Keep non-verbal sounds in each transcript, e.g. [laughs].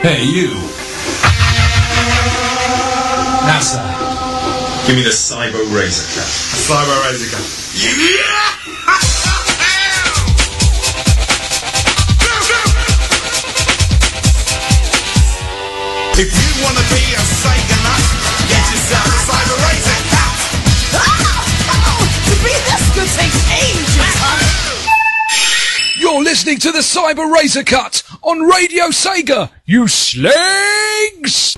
Hey, you. NASA. Give me the Cyber Razor Cut. Cyber Razor Cut. If you wanna be a Sega nut, get yourself a Cyber Razor Cut. Ah! Oh, to be this good takes ages, honey. You're listening to the Cyber Razor Cut on Radio Sega, you slags!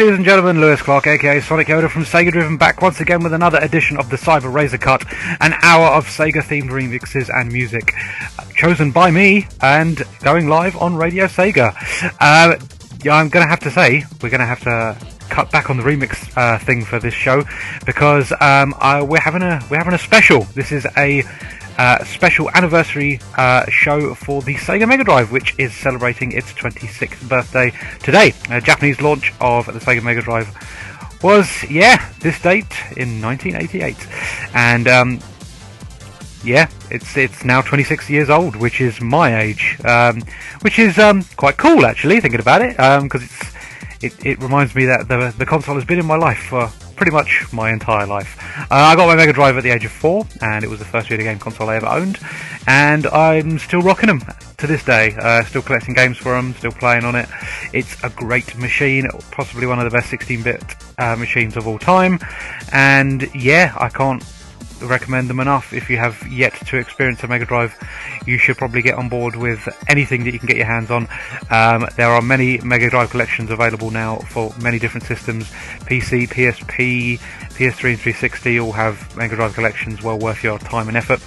Ladies and gentlemen. Lewis Clark, aka Sonic Yoda from Sega Driven, back once again with another edition of the Cyber Razor Cut, an hour of Sega themed remixes and music uh, chosen by me and going live on Radio Sega. Uh, I'm going to have to say, we're going to have to cut back on the remix uh, thing for this show because um, I, we're having a we're having a special. This is a uh, special anniversary uh, show for the Sega Mega Drive, which is celebrating its 26th birthday today. A Japanese launch of the Sega Mega Drive was, yeah, this date in 1988. And um, yeah, it's it's now 26 years old, which is my age, um, which is um, quite cool actually, thinking about it, because it's it, it reminds me that the the console has been in my life for pretty much my entire life. Uh, I got my Mega Drive at the age of four, and it was the first video game console I ever owned, and I'm still rocking them to this day. Uh, still collecting games for them, still playing on it. It's a great machine, possibly one of the best 16-bit uh, machines of all time, and yeah, I can't recommend them enough. If you have yet to experience a Mega Drive, you should probably get on board with anything that you can get your hands on. Um, there are many Mega Drive collections available now for many different systems. PC, PSP, PS3 and 360 all have Mega Drive collections well worth your time and effort.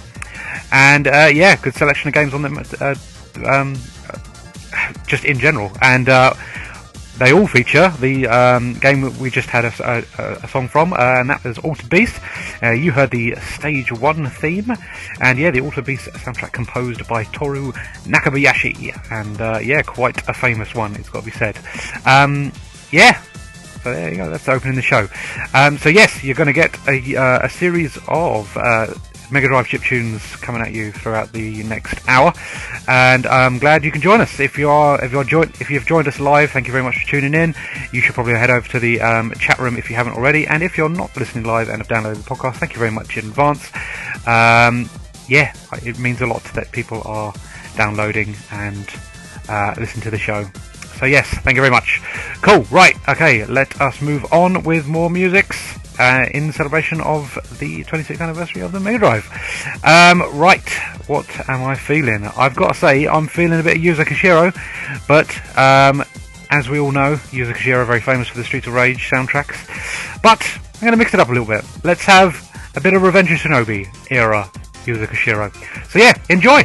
And uh, yeah, good selection of games on them. Uh, um, just in general, and uh, they all feature the um, game that we just had a, a, a song from, uh, and that was Altered Beast. Uh, you heard the Stage 1 theme, and yeah, the Altered Beast soundtrack composed by Toru Nakabayashi, and uh, yeah, quite a famous one, it's got to be said. Um, yeah, so there you go, that's opening the show. Um, so yes, you're going to get a, uh, a series of uh, Mega Drive chip tunes coming at you throughout the next hour, and I'm glad you can join us. If you are, if you're joined, if you've joined us live, thank you very much for tuning in. You should probably head over to the um, chat room if you haven't already, and if you're not listening live and have downloaded the podcast, thank you very much in advance. Um, yeah, it means a lot that people are downloading and uh, listen to the show. So yes, thank you very much. Cool. Right. Okay. Let us move on with more musics uh, in celebration of the 26th anniversary of the Mega Drive. Um, right, what am I feeling? I've got to say, I'm feeling a bit of Yuzo Koshiro, but um, as we all know, Yuzo Koshiro very famous for the Streets of Rage soundtracks. But I'm going to mix it up a little bit. Let's have a bit of Revenge of Shinobi era Yuzo Koshiro. So yeah, enjoy!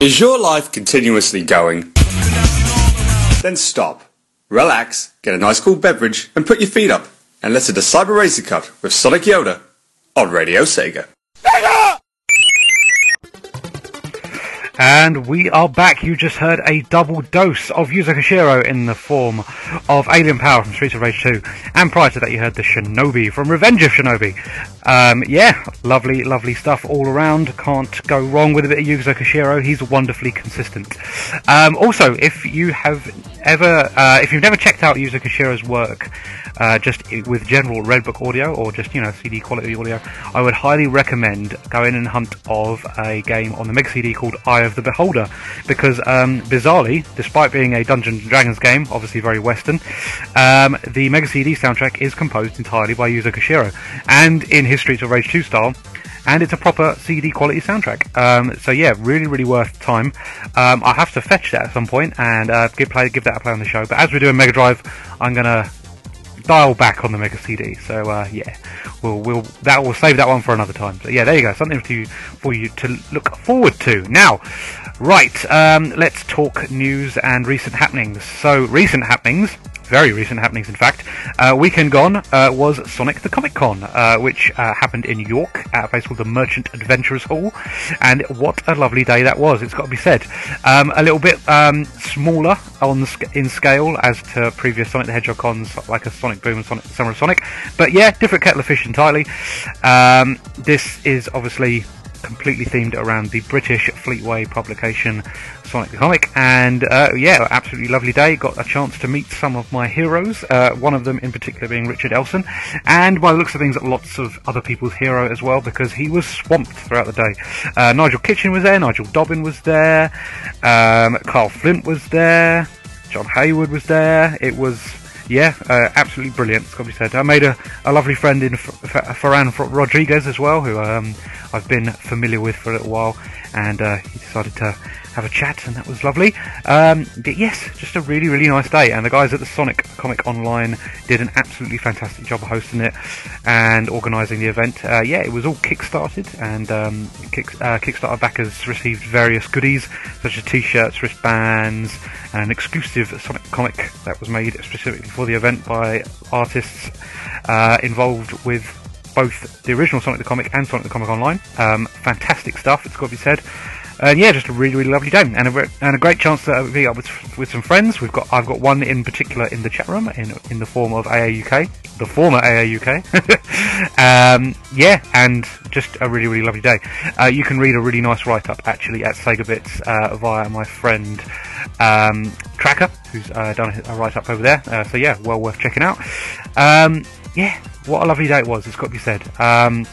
Is your life continuously going? Then stop, relax, get a nice cool beverage, and put your feet up, and listen to Cyber Razor Cut with Sonic Yoda on Radio Sega. And we are back. You just heard a double dose of Yuzo Koshiro in the form of Alien Power from Streets of Rage 2. And prior to that, you heard the Shinobi from Revenge of Shinobi. Um, yeah, lovely, lovely stuff all around. Can't go wrong with a bit of Yuzo Koshiro. He's wonderfully consistent. Um, also, if you have ever, uh, if you've never checked out Yuzo Koshiro's work, uh, just with general Redbook audio or just you know CD quality audio, I would highly recommend going and hunt of a game on the Mega CD called Eye of the Beholder, because um, bizarrely, despite being a Dungeons and Dragons game, obviously very Western, um, the Mega CD soundtrack is composed entirely by Yuzo Koshiro, and in his Streets of Rage 2 style. And it's a proper CD quality soundtrack. Um, so yeah, really, really worth time. Um, I have to fetch that at some point and uh, give play, give that a play on the show. But as we're doing Mega Drive, I'm gonna dial back on the Mega CD. So uh, yeah, we'll we'll that will save that one for another time. So yeah, there you go, something to for you to look forward to. Now, right, um, let's talk news and recent happenings. So recent happenings. Very recent happenings, in fact. Uh, weekend gone uh, was Sonic the Comic Con, uh, which uh, happened in York at a place called the Merchant Adventurers Hall. And what a lovely day that was, it's got to be said. Um, a little bit um, smaller on in scale as to previous Sonic the Hedgehog cons, like a Sonic Boom and Sonic Summer of Sonic. But yeah, different kettle of fish entirely. Um, this is obviously completely themed around the British Fleetway publication Sonic the Comic, and uh, yeah, absolutely lovely day. Got a chance to meet some of my heroes. Uh, one of them in particular being Richard Elson, and by the looks of things, lots of other people's hero as well because he was swamped throughout the day. Uh, Nigel Kitching was there, Nigel Dobbin was there, um, Carl Flint was there, John Hayward was there. It was yeah, uh, absolutely brilliant. Be said. I made a, a lovely friend in F- F- Ferran Rodriguez as well, who um, I've been familiar with for a little while, and uh, he decided to have a chat, and that was lovely. Um, but yes, just a really, really nice day. And the guys at the Sonic Comic Online did an absolutely fantastic job hosting it and organising the event. Uh, yeah, it was all kickstarted, and um, kick, uh, Kickstarter backers received various goodies such as T-shirts, wristbands, and an exclusive Sonic comic that was made specifically for the event by artists uh, involved with both the original Sonic the Comic and Sonic the Comic Online. Um, fantastic stuff, it's got to be said. And yeah, just a really, really lovely day, and a, and a great chance to meet up with, with some friends. We've got, I've got one in particular in the chat room, in in the form of AAUK, the former AAUK. [laughs] um, yeah, and just a really, really lovely day. Uh, you can read a really nice write up actually at Sega Bits uh, via my friend um, Tracker, who's uh, done a, write up over there. Uh, so yeah, well worth checking out. Um, yeah, what a lovely day it was. It's got to be said. Um,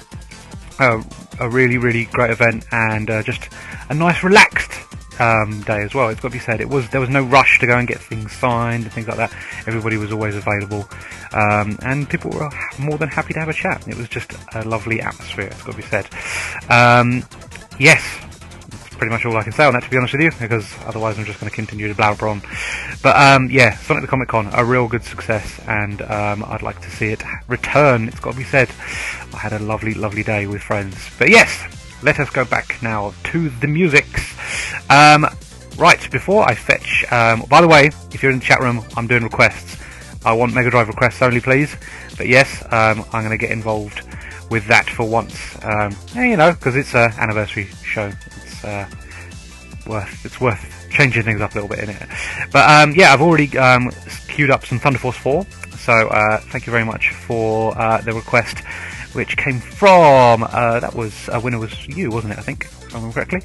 a, a really, really great event and uh, just a nice, relaxed um, day as well. It's got to be said. It was there was no rush to go and get things signed and things like that. Everybody was always available, um, and people were more than happy to have a chat. It was just a lovely atmosphere. It's got to be said. Um, yes, pretty much all I can say on that, to be honest with you, because otherwise I'm just going to continue to blabber on. But um, yeah, Sonic the Comic Con, a real good success, and um, I'd like to see it return. It's got to be said. I had a lovely, lovely day with friends. But yes, let us go back now to the musics. Um, right, before I fetch. Um, by the way, if you're in the chat room, I'm doing requests. I want Mega Drive requests only, please. But yes, um, I'm going to get involved with that for once. Um, yeah, you know, because it's an anniversary show. It's uh, worth it's worth changing things up a little bit in it. But um, yeah, I've already um, queued up some Thunder Force 4. So uh, thank you very much for uh, the request, which came from uh, that was a winner was you, wasn't it? I think, if I remember correctly.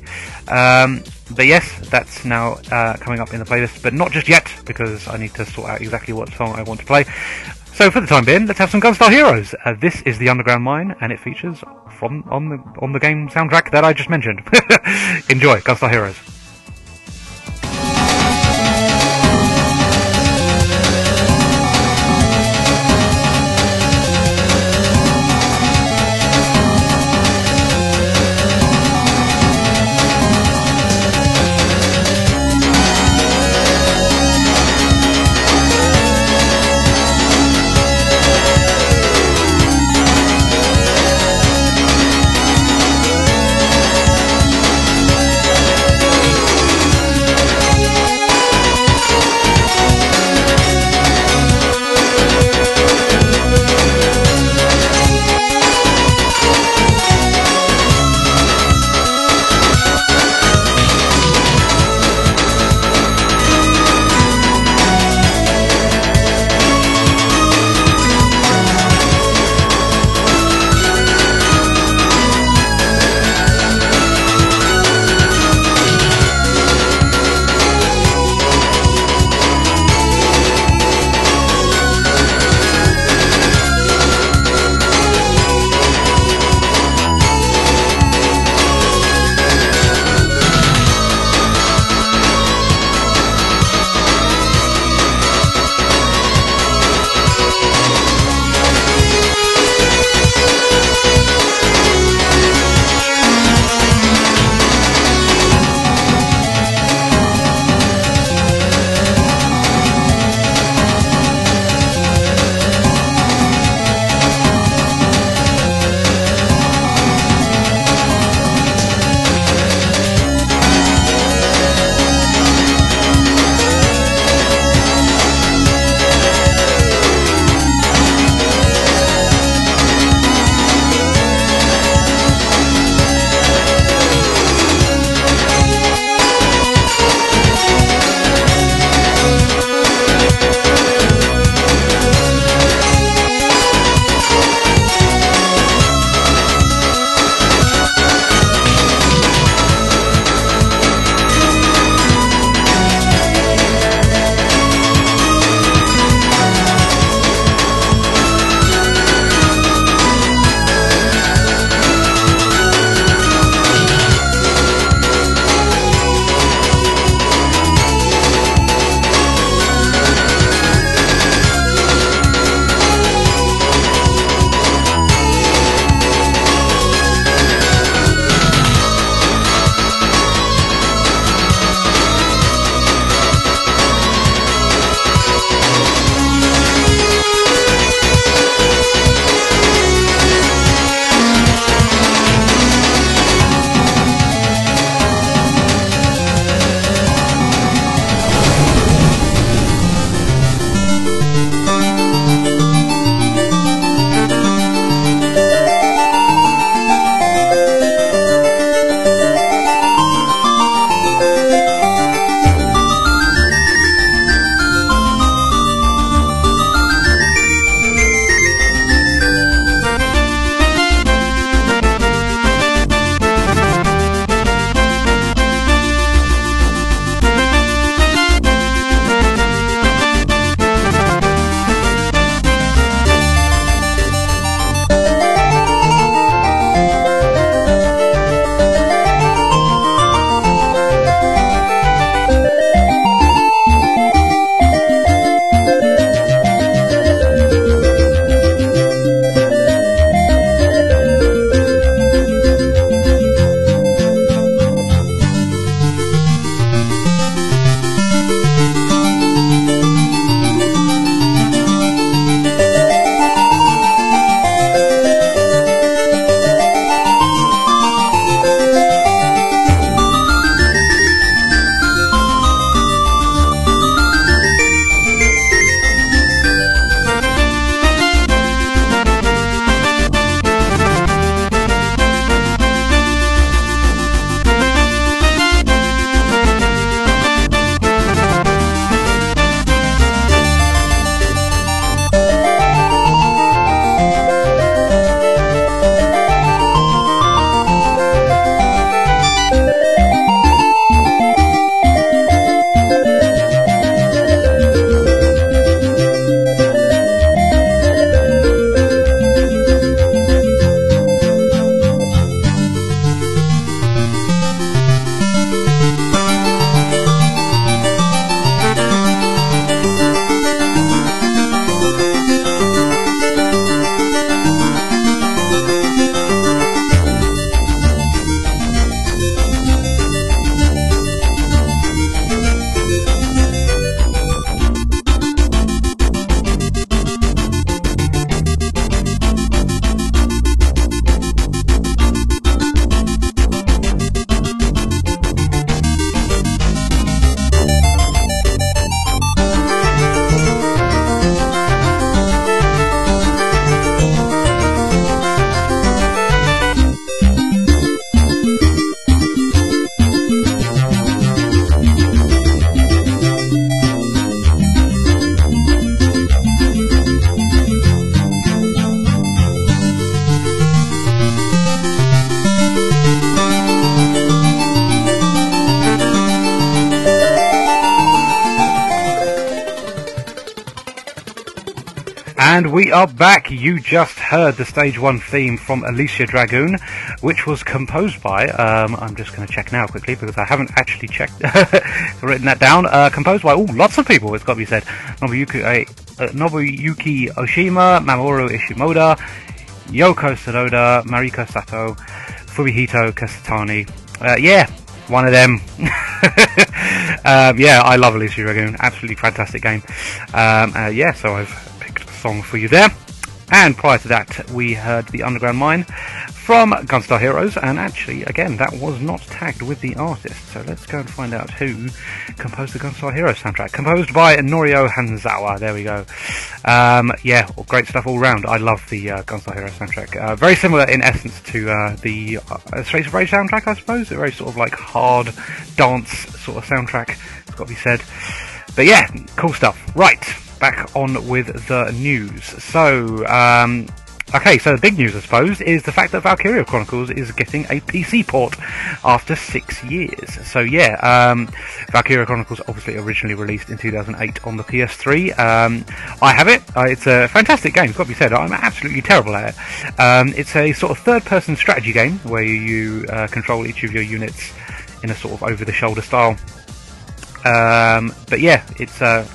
Um, but yes, that's now uh, coming up in the playlist, but not just yet because I need to sort out exactly what song I want to play. So for the time being, let's have some Gunstar Heroes. Uh, this is the Underground Mine, and it features from on the on the game soundtrack that I just mentioned. [laughs] Enjoy Gunstar Heroes. We are back. You just heard the stage one theme from Alisia Dragoon, which was composed by, um, I'm just going to check now quickly because I haven't actually checked, [laughs] written that down. Uh, composed by, oh, lots of people, it's got to be said. Nobuyuki, uh, uh, Nobuyuki Oshima, Mamoru Ishimoda, Yoko Tsunoda, Mariko Sato, Fumihito Kasatani. Uh, yeah, one of them. [laughs] um, yeah, I love Alisia Dragoon. Absolutely fantastic game. Um, uh, yeah, so I've song for you there. And prior to that, we heard The Underground Mine from Gunstar Heroes, and actually, again, that was not tagged with the artist. So let's go and find out who composed the Gunstar Heroes soundtrack. Composed by Norio Hanzawa. There we go. Um, yeah, great stuff all round. I love the uh, Gunstar Heroes soundtrack. Uh, very similar in essence to uh, the uh, of Rage soundtrack, I suppose. A very sort of like hard dance sort of soundtrack. It's got to be said. But yeah, cool stuff. Right back on with the news. So, um, okay, so the big news, I suppose, is the fact that Valkyria Chronicles is getting a PC port after six years. So, yeah, um, Valkyria Chronicles obviously originally released in 2008 on the PS3. Um, I have it. Uh, it's a fantastic game, it's got to be said. I'm absolutely terrible at it. Um, it's a sort of third person strategy game where you uh, control each of your units in a sort of over the shoulder style. Um, but yeah, it's uh,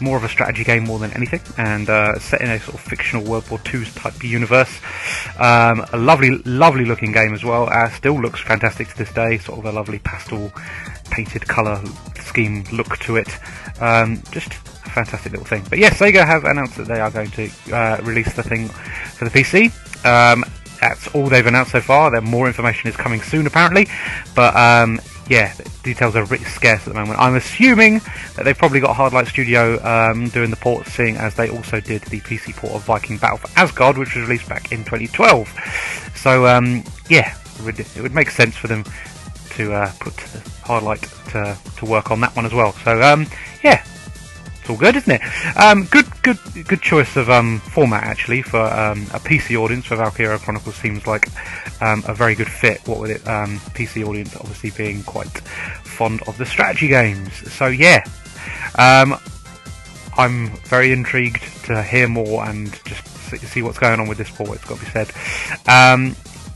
more of a strategy game more than anything, and uh, set in a sort of fictional World War II type universe. Um, a lovely, lovely looking game as well. Uh, still looks fantastic to this day. Sort of a lovely pastel painted colour scheme look to it. Um, just a fantastic little thing. But yes, Sega have announced that they are going to uh, release the thing for the PC. Um, that's all they've announced so far. There more information is coming soon, apparently. But um, yeah, details are a bit scarce at the moment. I'm assuming that they've probably got Hardlight Studio um, doing the port, seeing as they also did the PC port of Viking Battle for Asgard, which was released back in 2012. So um, yeah, it would, it would make sense for them to uh, put Hardlight to, to work on that one as well. So um, yeah, it's all good, isn't it? Um, good, good, good choice of um, format actually for um, a PC audience. For Valkyria Chronicles seems like um, a very good fit. What with it, um, PC audience obviously being quite fond of the strategy games. So yeah, um, I'm very intrigued to hear more and just see- what's going on with this port. It's got to be said.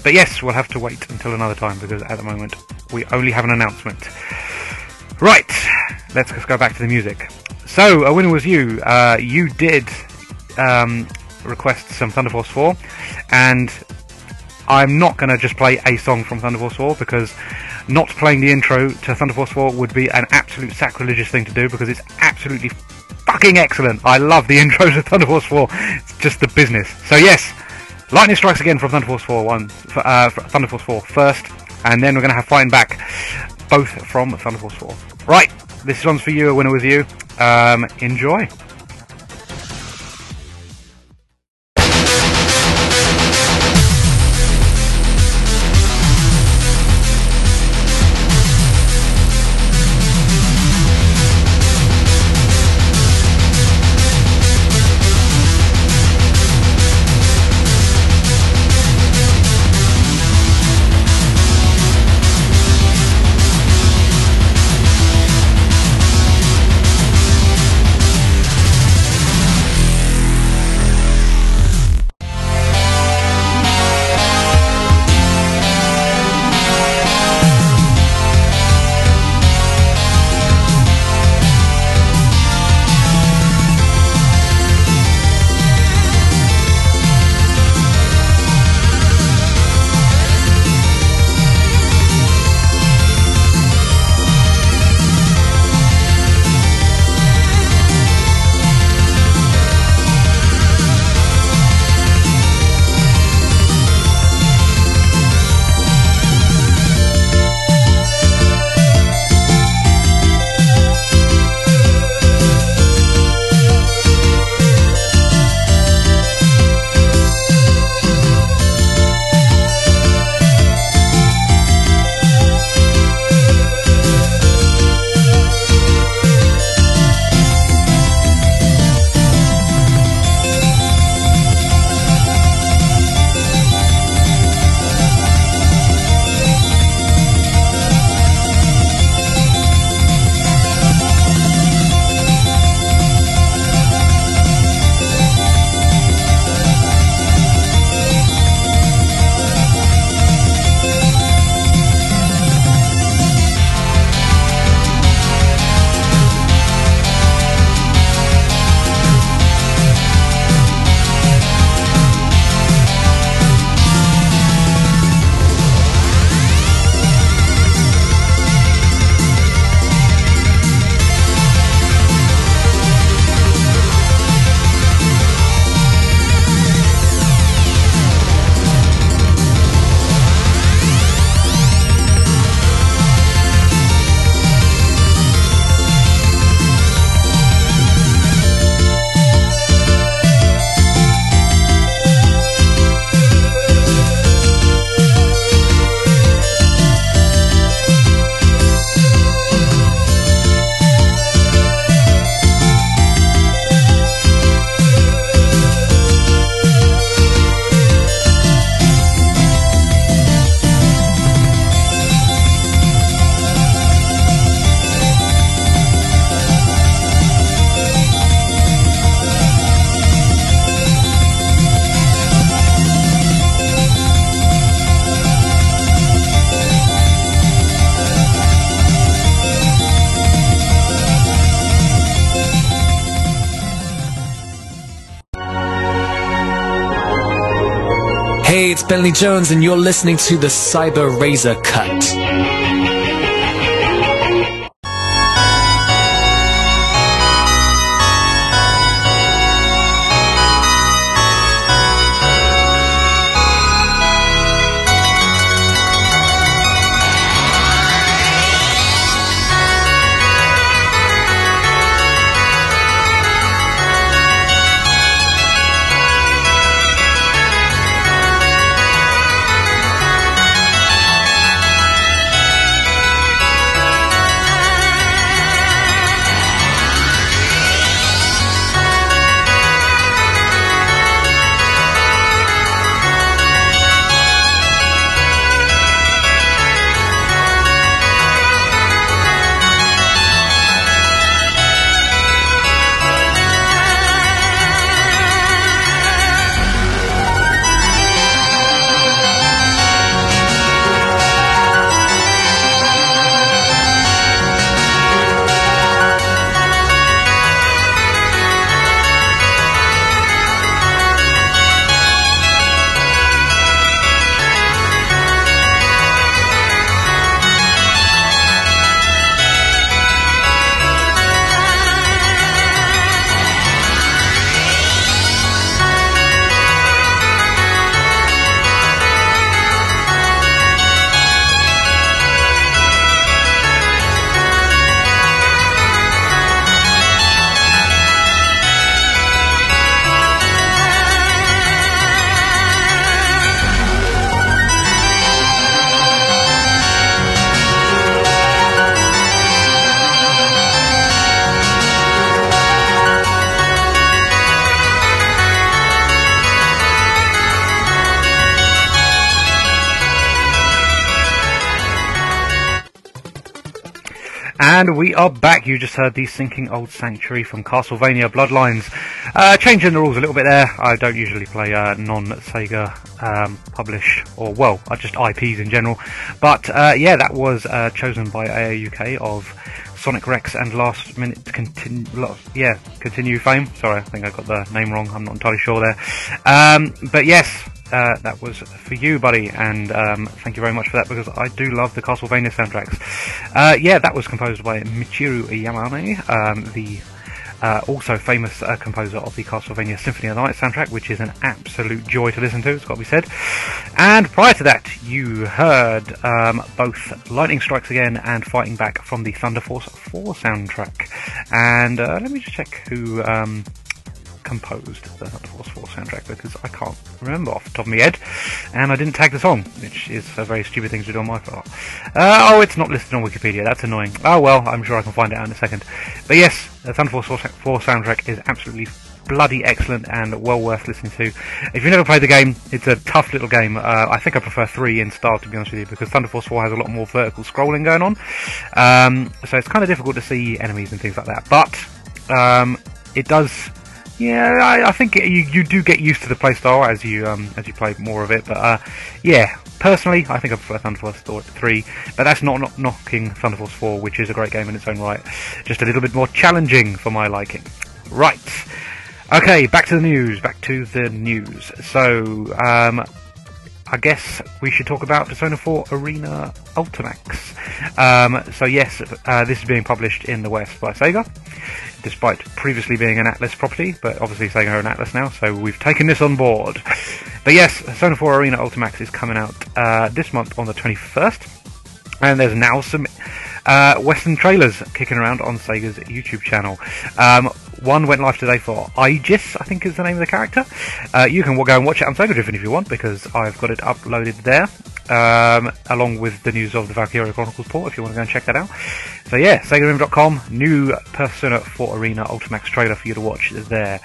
But yes, we'll have to wait until another time because at the moment we only have an announcement. Right, let's go back to the music. So, a winner was you. Uh, you did um, request some Thunder Force 4, and I'm not going to just play a song from Thunder Force 4 because not playing the intro to Thunder Force 4 would be an absolute sacrilegious thing to do because it's absolutely fucking excellent. I love the [laughs] intro to Thunder Force 4. It's just the business. So yes, Lightning Strikes again from Thunder Force 4 one, uh, Thunder Force 4 first, and then we're going to have Fighting Back, both from Thunder Force 4. Right, this one's for you, a winner with you. Um, enjoy. Bentley Jones, and you're listening to the Cyber Razor Cut. Are back. You just heard the Sinking Old Sanctuary from Castlevania Bloodlines. Uh, changing the rules a little bit there. I don't usually play uh, non-Sega um, publish, or well, just IPs in general. But uh, yeah, that was uh, chosen by AAUK of Sonic Rex and Last Minute Continue. Yeah, Continue Fame. Sorry, I think I got the name wrong. I'm not entirely sure there. Um, but yes, uh, that was for you, buddy, and um, thank you very much for that because I do love the Castlevania soundtracks. Uh, yeah, that was composed by Michiru Yamane, um, the uh, also famous uh, composer of the Castlevania Symphony of the Night soundtrack, which is an absolute joy to listen to, it's got to be said. And prior to that, you heard um, both Lightning Strikes Again and Fighting Back from the Thunder Force 4 soundtrack. And uh, let me just check who um, composed the Thunder Force 4 soundtrack because I can't remember off the top of my head, and I didn't tag the song, which is a very stupid thing to do on my part. Uh, oh, it's not listed on Wikipedia. That's annoying. Oh well, I'm sure I can find it out in a second. But yes, the Thunder Force 4 soundtrack is absolutely bloody excellent and well worth listening to. If you've never played the game, it's a tough little game. Uh, I think I prefer 3 in style, to be honest with you, because Thunder Force 4 has a lot more vertical scrolling going on. Um, so it's kind of difficult to see enemies and things like that. But um, it does yeah, I, I think it, you you do get used to the playstyle as you um, as you play more of it. But uh, yeah, personally, I think I prefer Thunder Force 3, but that's not, not knocking Thunder Force 4, which is a great game in its own right. Just a little bit more challenging for my liking. Right. Okay, back to the news. Back to the news. So, um, I guess we should talk about Persona 4 Arena Ultimax. Um, so yes, uh, this is being published in the West by Sega, despite previously being an Atlus property, but obviously Sega are an Atlus now, so we've taken this on board. But yes, Persona 4 Arena Ultimax is coming out uh, this month on the 21st, and there's now some uh, Western trailers kicking around on Sega's YouTube channel. Um, one went live today for Aigis, I think is the name of the character. Uh, you can go and watch it on Sega Driven if you want, because I've got it uploaded there, um, along with the news of the Valkyria Chronicles port, if you want to go and check that out. So yeah, SegaDriven.com, new Persona 4 Arena Ultimax trailer for you to watch is there.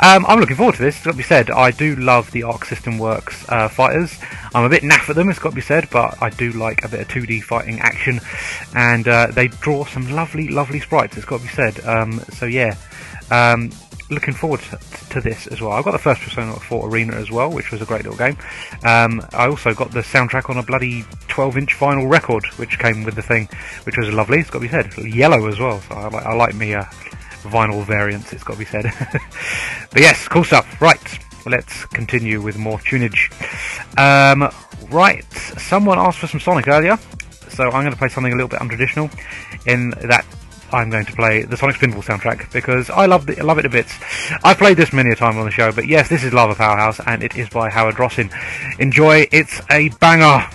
Um, I'm looking forward to this, it's got to be said. I do love the Arc System Works uh, fighters. I'm a bit naff at them, it's got to be said, but I do like a bit of 2D fighting action, and uh, they draw some lovely, lovely sprites, it's got to be said. Um, so yeah, um, looking forward to, to, this as well. I got the first Persona 4 Arena as well, which was a great little game. Um, I also got the soundtrack on a bloody 12-inch vinyl record, which came with the thing, which was lovely. It's got to be said, yellow as well. So I like, I like me uh, vinyl variants. It's got to be said. [laughs] but yes, cool stuff. Right. let's continue with more tunage. Um, right, someone asked for some Sonic earlier, so I'm going to play something a little bit untraditional. In that, I'm going to play the Sonic Spinball soundtrack because I love it, love it a bit. I've played this many a time on the show, but yes, this is Lava Powerhouse, and it is by Howard Drossin. Enjoy, it's a banger.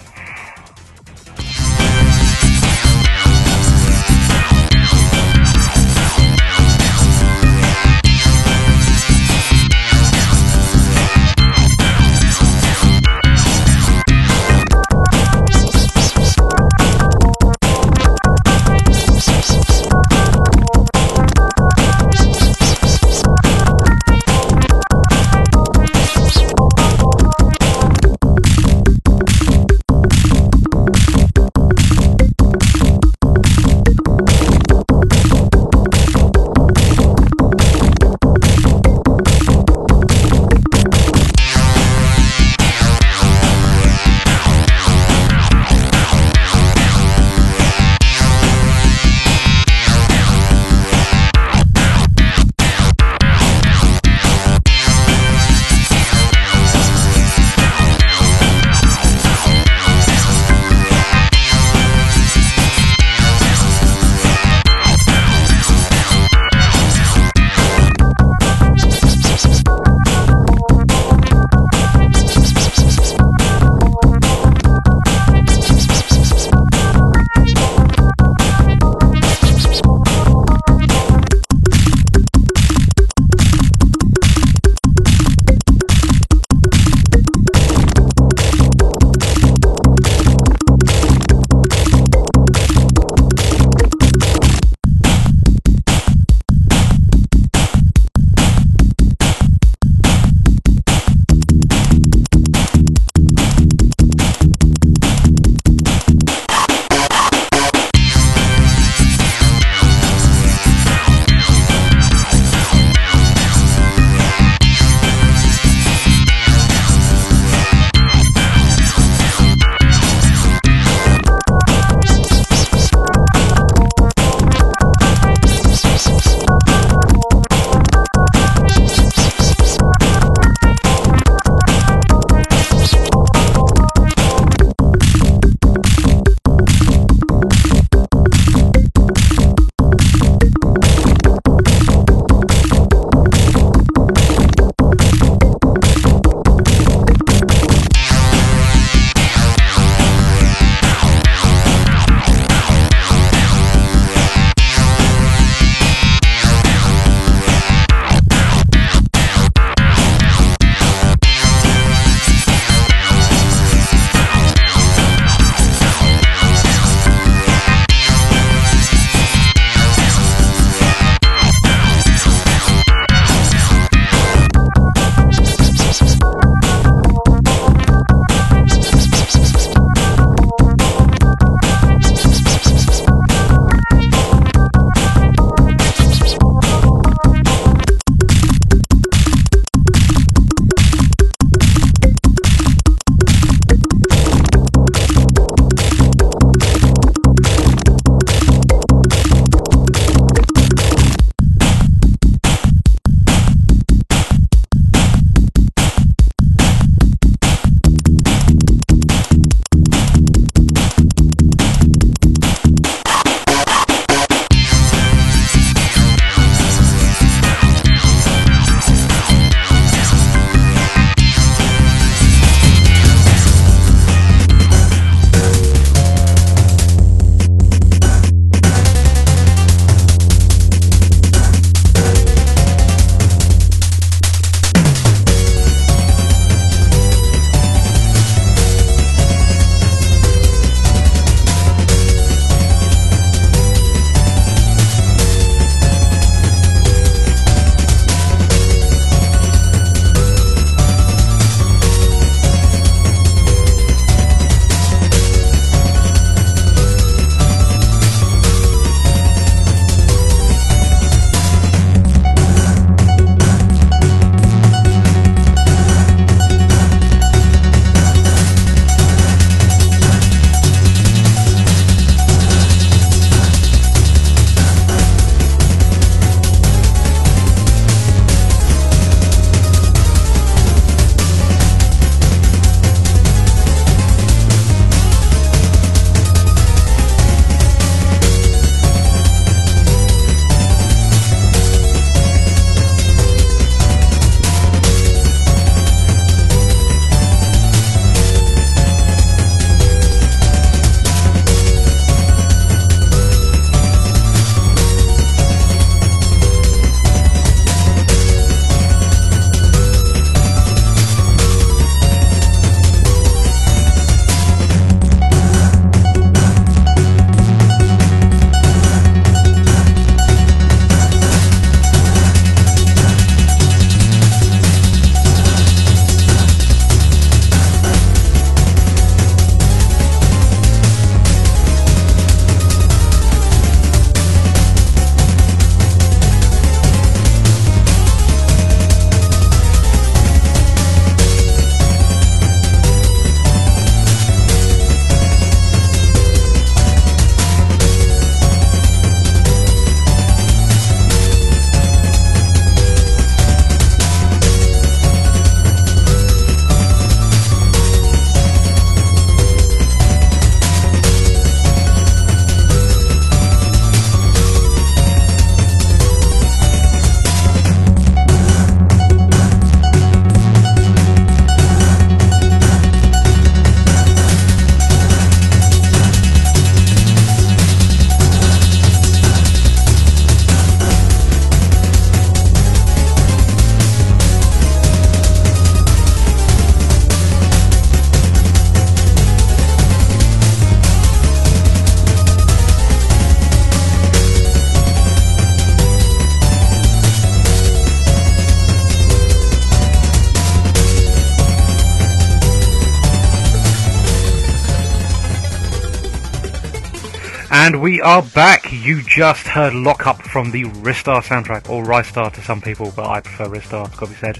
We are back. You just heard Lock Up from the Ristar soundtrack, or Ristar to some people, but I prefer Ristar, it's got to be said.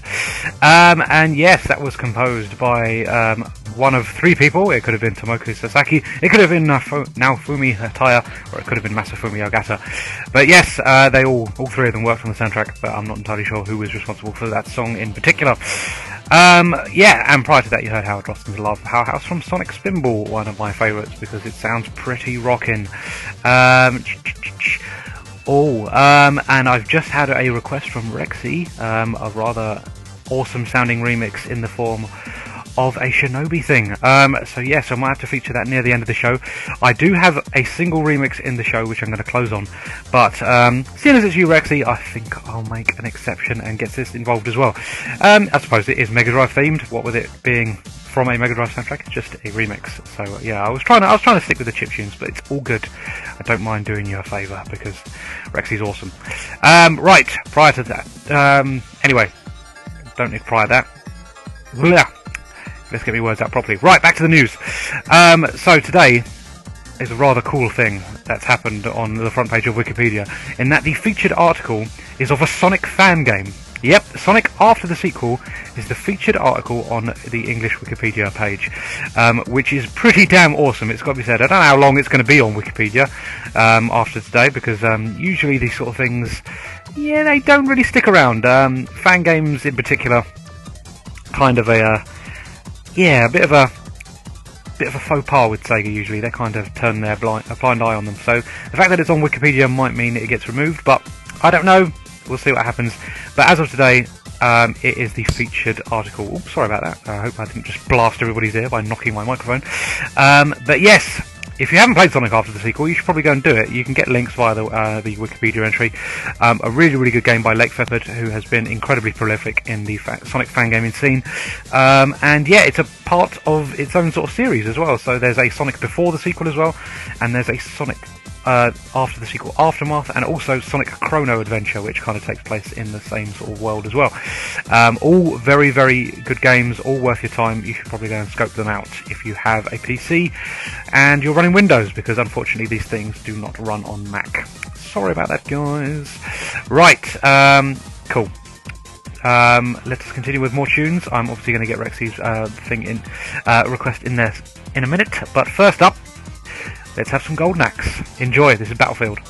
Um, and yes, that was composed by um, one of three people. It could have been Tomoko Sasaki, it could have been Fu- Naofumi Hataya, or it could have been Masafumi Ogata. But yes, uh, they all, all three of them worked on the soundtrack, but I'm not entirely sure who was responsible for that song in particular. Um, yeah, and prior to that, you heard Howard Drossin's Lava Powerhouse from Sonic Spinball, one of my favourites because it sounds pretty rocking. Um, oh, um, and I've just had a request from Rexy, um, a rather awesome sounding remix in the form of a Shinobi thing. Um, so yes, I might have to feature that near the end of the show. I do have a single remix in the show which I'm going to close on, but um, seeing as it's you, Rexy, I think I'll make an exception and get this involved as well. Um, I suppose it is Mega Drive themed. What with it being from a Mega Drive soundtrack, just a remix. So yeah, I was trying to I was trying to stick with the chip tunes, but it's all good. I don't mind doing you a favour because Rexy's awesome. Um, right, prior to that, um, anyway, don't need prior that. Blah. Let's get my words out properly. Right, back to the news. Um, so today is a rather cool thing that's happened on the front page of Wikipedia, in that the featured article is of a Sonic fan game. Yep, Sonic After the Sequel is the featured article on the English Wikipedia page, um, which is pretty damn awesome. It's got to be said. I don't know how long it's going to be on Wikipedia um, after today, because um, usually these sort of things, yeah, they don't really stick around. Um, fan games in particular, kind of a, uh, yeah, a bit of a bit of a faux pas with Sega usually. They kind of turn their blind, a blind eye on them. So the fact that it's on Wikipedia might mean it gets removed, but I don't know. We'll see what happens. But as of today, um, it is the featured article. Oops, sorry about that. I hope I didn't just blast everybody's ear by knocking my microphone. Um, but yes, if you haven't played Sonic After the Sequel, you should probably go and do it. You can get links via the, uh, the Wikipedia entry. Um, a really, really good game by LakeFeperd, who has been incredibly prolific in the fa- Sonic fan gaming scene. Um, and yeah, it's a part of its own sort of series as well. So there's a Sonic before the sequel as well, and there's a Sonic uh, after the sequel Aftermath, and also Sonic Chrono Adventure, which kind of takes place in the same sort of world as well. Um, all very, very good games, all worth your time. You should probably go and scope them out if you have a PC and you're running Windows, because unfortunately these things do not run on Mac. Sorry about that, guys. Right, um, cool. Um, let's continue with more tunes. I'm obviously going to get Rexy's uh, thing in uh, request in there in a minute, but first up, let's have some Golden Axe. Enjoy. This is Battlefield.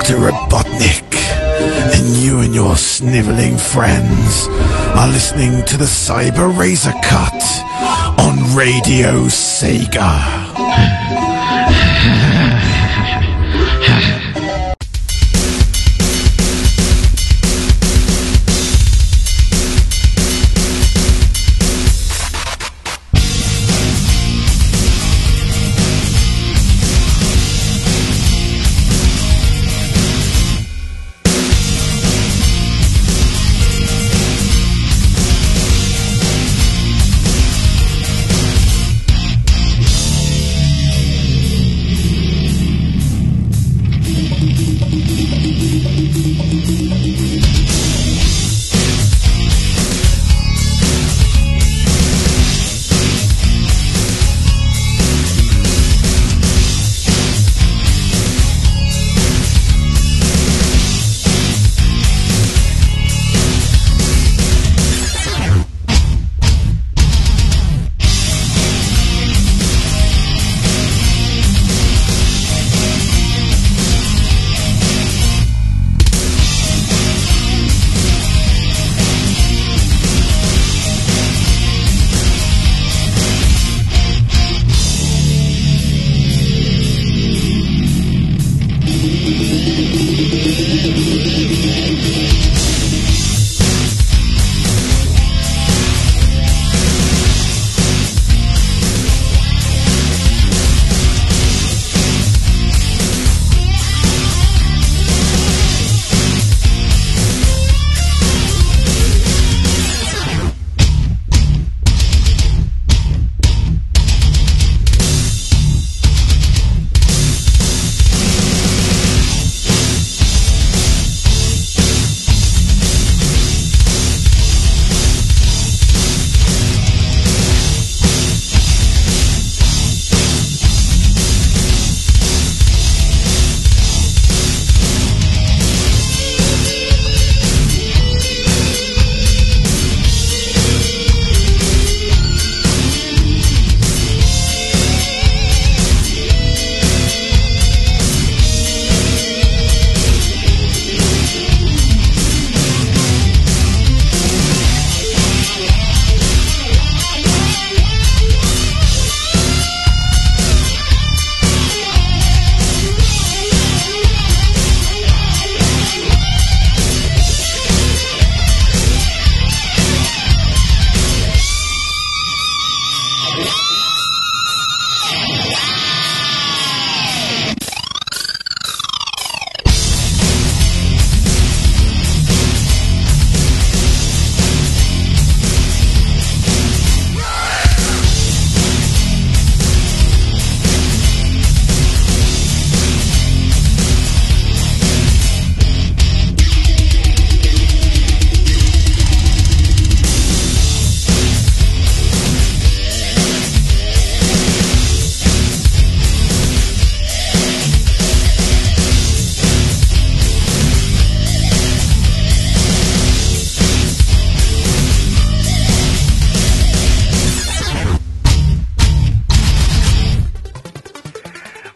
Dr. Robotnik, and you and your sniveling friends are listening to the Cyber Razor Cut on Radio Sega.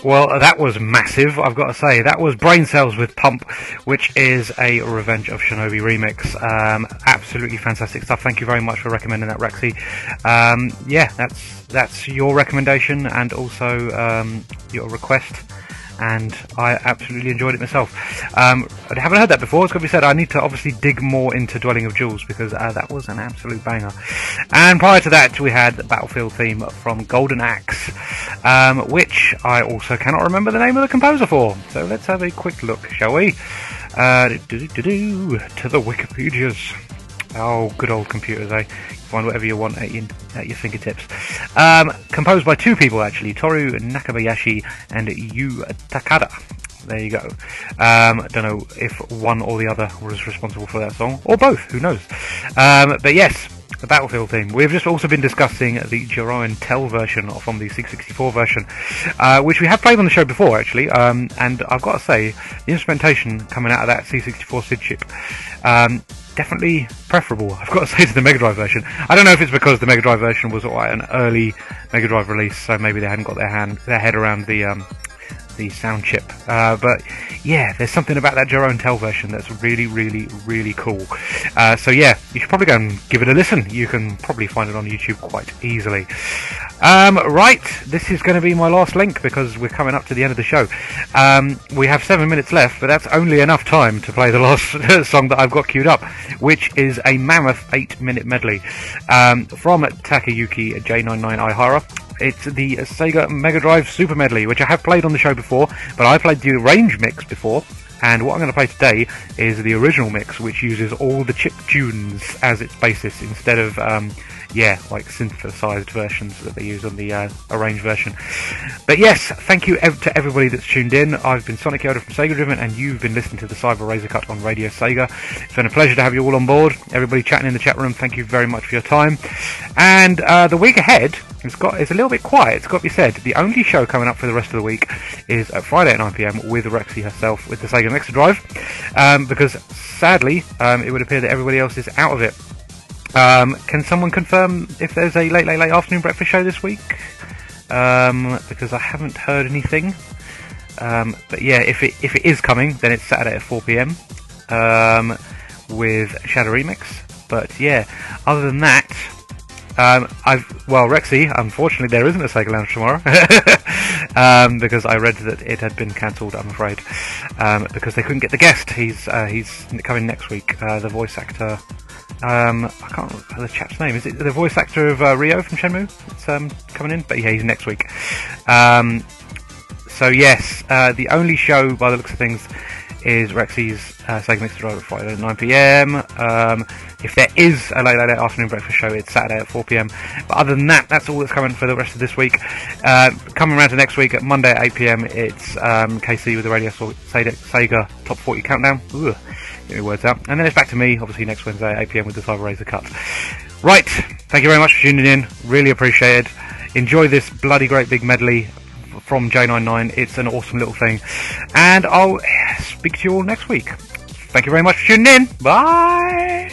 Well, that was massive, I've got to say. That was Brain Cells with Pump, which is a Revenge of Shinobi remix. Um, absolutely fantastic stuff. Thank you very much for recommending that, Rexy. Um, yeah, that's that's your recommendation and also um, your request. And I absolutely enjoyed it myself. Um, I haven't heard that before. It's got to be said. I need to obviously dig more into Dwelling of Duels because uh, that was an absolute banger. And prior to that, we had the Battlefield theme from Golden Axe, um, which I also cannot remember the name of the composer for. So let's have a quick look, shall we? Uh, to the Wikipedias. Oh, good old computers, eh? Find whatever you want at your, at your fingertips. Um, composed by two people, actually, Toru Nakabayashi and Yu Takada. There you go. Um, don't know if one or the other was responsible for that song, or both, who knows. Um, but yes, the Battlefield theme. We've just also been discussing the Jeroen Tel version from the C64 version, uh, which we have played on the show before, actually. Um, and I've got to say, the instrumentation coming out of that C64 SID chip, um, definitely preferable. I've got to [laughs] say to the Mega Drive version. I don't know if it's because the Mega Drive version was quite an early Mega Drive release, so maybe they hadn't got their hand their head around the um, the sound chip. Uh, but yeah, there's something about that Jeroen Tel version that's really, really, really cool. Uh, so yeah, you should probably go and give it a listen. You can probably find it on YouTube quite easily. Um, right, this is going to be my last link because we're coming up to the end of the show. Um, we have seven minutes left, but that's only enough time to play the [laughs] last song that I've got queued up, which is a mammoth eight-minute medley um, from Takayuki J99 Ihara. It's the Sega Mega Drive Super Medley, which I have played on the show before, but I played the Range mix before. And what I'm going to play today is the original mix, which uses all the chip tunes as its basis instead of, um, yeah, like synthesized versions that they use on the uh, arranged version. But yes, thank you ev- to everybody that's tuned in. I've been Sonic Yoda from Sega Driven, and you've been listening to the Cyber Razor Cut on Radio Sega. It's been a pleasure to have you all on board. Everybody chatting in the chat room, thank you very much for your time. And uh, the week ahead, it's got it's a little bit quiet. It's got to be said. The only show coming up for the rest of the week is at Friday at 9 pm with Rexy herself with the Sega Mixer Drive, um, because sadly um, it would appear that everybody else is out of it. Um, can someone confirm if there's a late, late, late afternoon breakfast show this week? Um, because I haven't heard anything. Um, but yeah, if it if it is coming, then it's Saturday at 4 p.m. Um, with Shadow Remix. But yeah, other than that, um, I've well, Rexy. Unfortunately, there isn't a Sega Lounge tomorrow [laughs] um, because I read that it had been cancelled. I'm afraid because they couldn't get the guest. He's uh, he's coming next week. Uh, the voice actor. Um, I can't remember the chap's name. Is it the voice actor of uh, Ryo from Shenmue? It's um, coming in, but yeah, he's next week. Um, so yes, uh, the only show by the looks of things is Rexy's uh, Sega Mix Drive at Friday at 9 p.m. Um, if there is a late, late, late afternoon breakfast show, it's Saturday at 4 p.m. But other than that, that's all that's coming for the rest of this week. Uh, coming around to next week at Monday at 8 p.m. It's um, KC with the Radio Sega, Top 40 Countdown. Ugh, get my words out. And then it's back to me, obviously next Wednesday at 8 p.m. with the Cyber Razor Cut. Right, thank you very much for tuning in. Really appreciate it. Enjoy this bloody great big medley from J99. It's an awesome little thing. And I'll speak to you all next week. Thank you very much for tuning in. Bye.